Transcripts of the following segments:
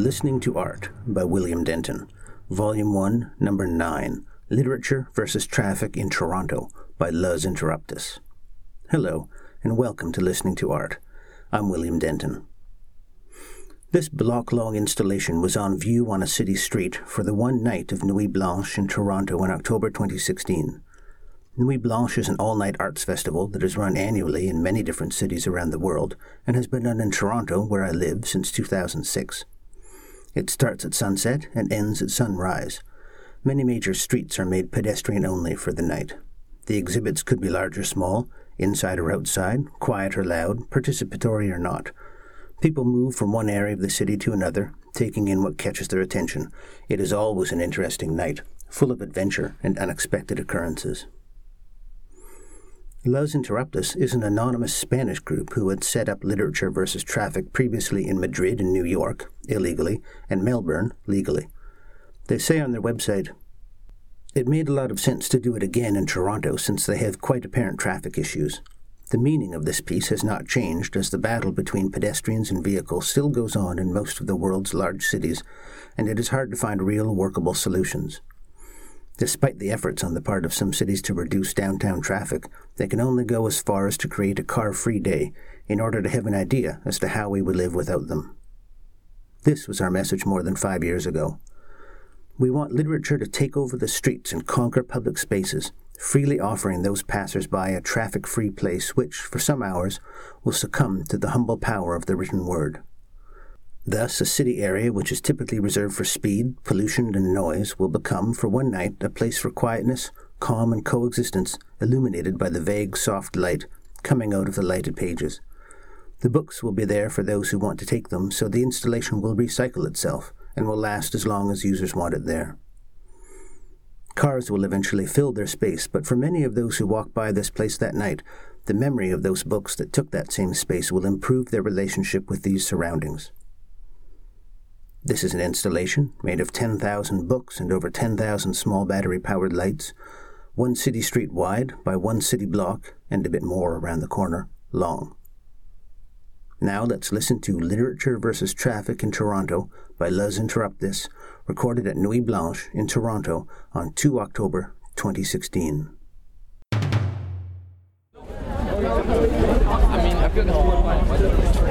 Listening to Art by William Denton, Volume 1, Number 9 Literature versus Traffic in Toronto by Luzinterruptus. Hello, and welcome to Listening to Art. I'm William Denton. This block long installation was on view on a city street for the one night of Nuit Blanche in Toronto in October 2016. Nuit Blanche is an all night arts festival that is run annually in many different cities around the world and has been done in Toronto, where I live, since 2006. It starts at sunset and ends at sunrise. Many major streets are made pedestrian only for the night. The exhibits could be large or small, inside or outside, quiet or loud, participatory or not. People move from one area of the city to another, taking in what catches their attention. It is always an interesting night, full of adventure and unexpected occurrences. Luzinterruptus is an anonymous Spanish group who had set up Literature versus Traffic previously in Madrid and New York, illegally, and Melbourne, legally. They say on their website, it made a lot of sense to do it again in Toronto since they have quite apparent traffic issues. The meaning of this piece has not changed as the battle between pedestrians and vehicles still goes on in most of the world's large cities, and it is hard to find real workable solutions. Despite the efforts on the part of some cities to reduce downtown traffic, they can only go as far as to create a car free day in order to have an idea as to how we would live without them. This was our message more than five years ago. We want literature to take over the streets and conquer public spaces, freely offering those passers by a traffic free place which, for some hours, will succumb to the humble power of the written word. Thus, a city area which is typically reserved for speed, pollution, and noise will become, for one night, a place for quietness, calm, and coexistence, illuminated by the vague, soft light coming out of the lighted pages. The books will be there for those who want to take them, so the installation will recycle itself and will last as long as users want it there. Cars will eventually fill their space, but for many of those who walk by this place that night, the memory of those books that took that same space will improve their relationship with these surroundings. This is an installation made of 10,000 books and over 10,000 small battery powered lights, one city street wide by one city block and a bit more around the corner long. Now let's listen to Literature versus Traffic in Toronto by Luzinterruptus, recorded at Nuit Blanche in Toronto on 2 October 2016. I mean,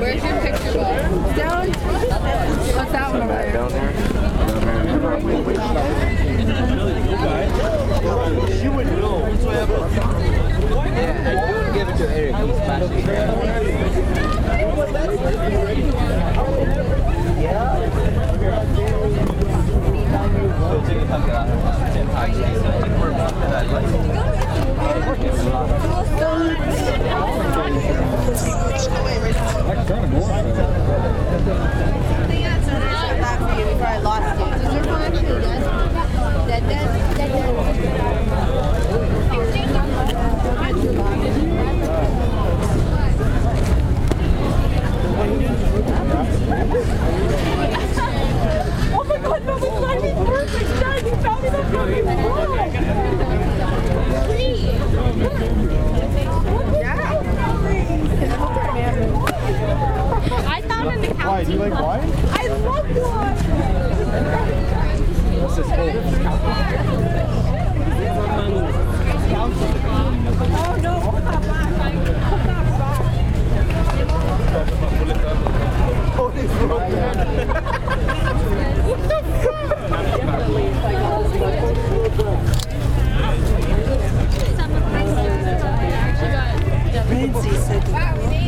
Where's your picture book? Down. What's that one Why? Do you like wine? I love wine! What's this Oh no, Oh, it's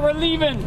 We're leaving.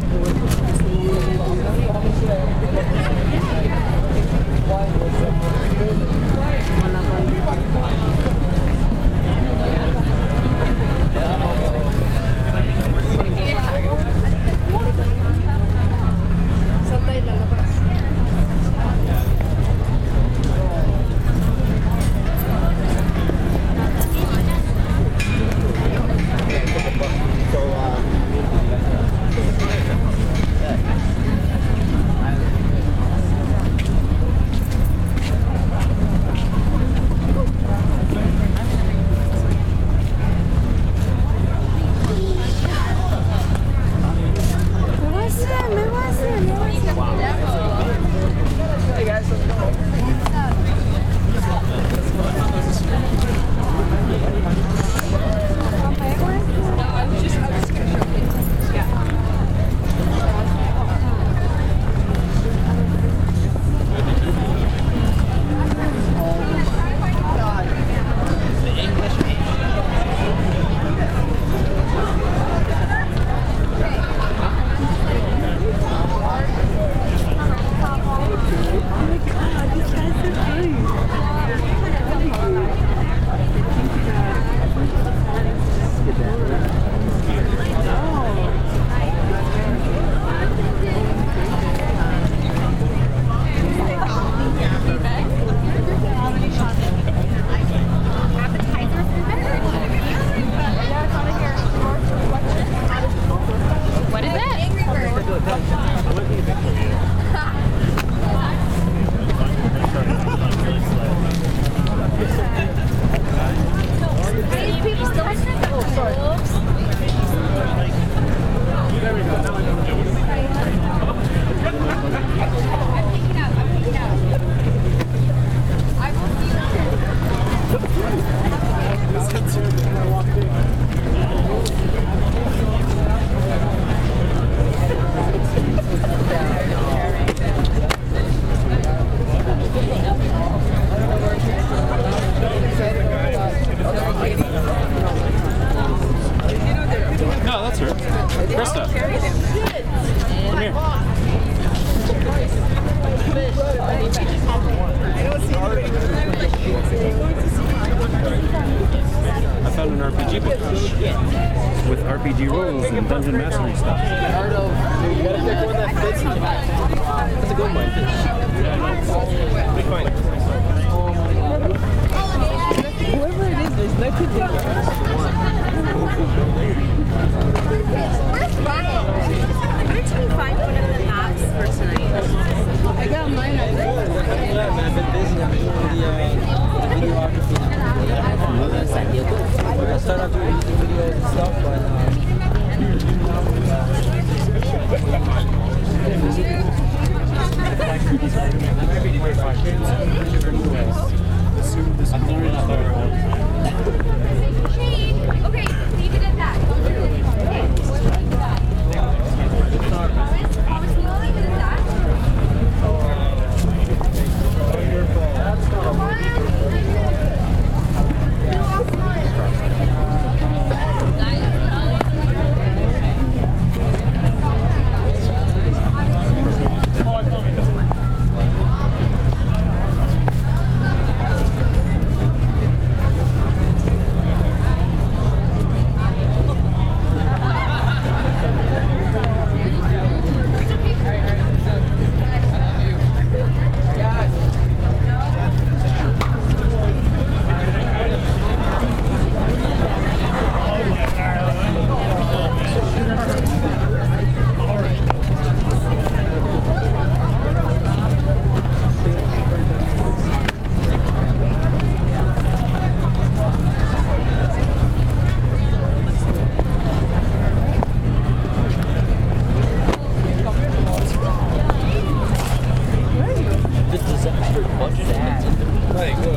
like,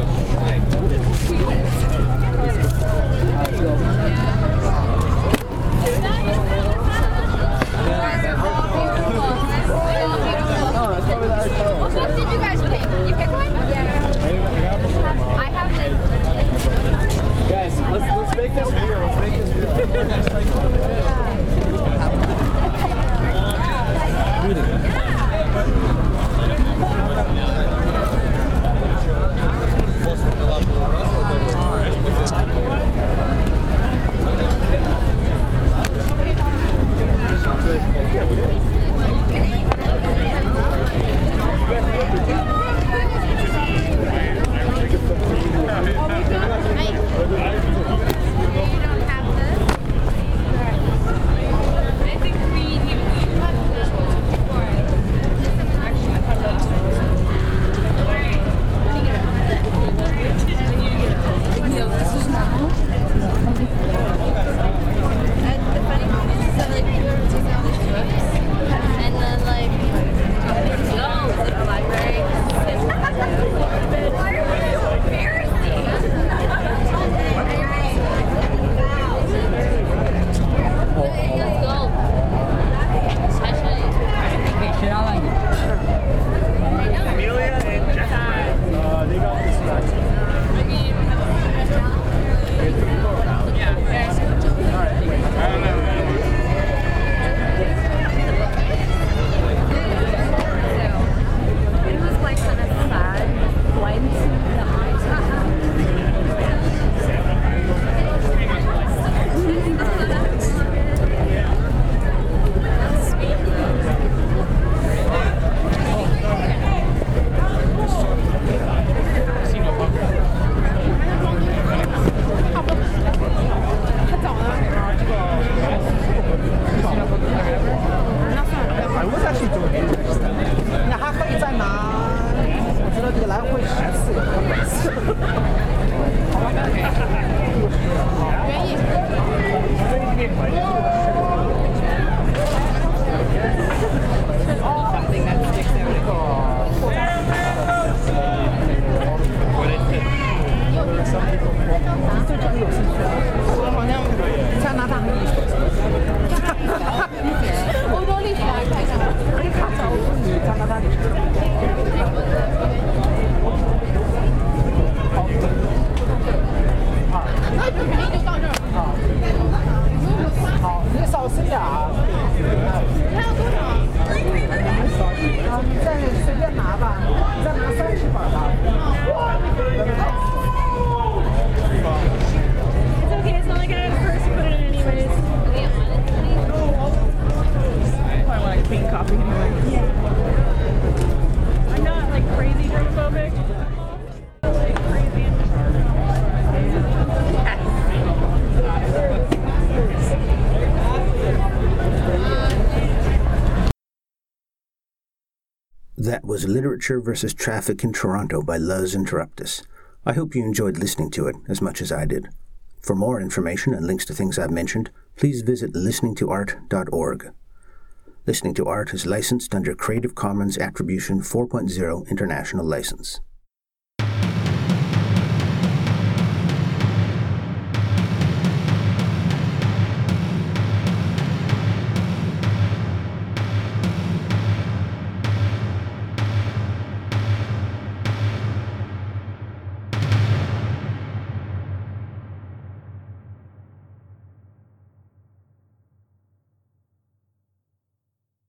That was Literature versus Traffic in Toronto by Luzinterruptus. I hope you enjoyed listening to it as much as I did. For more information and links to things I've mentioned, please visit listeningtoart.org. Listening to Art is licensed under Creative Commons Attribution 4.0 International License.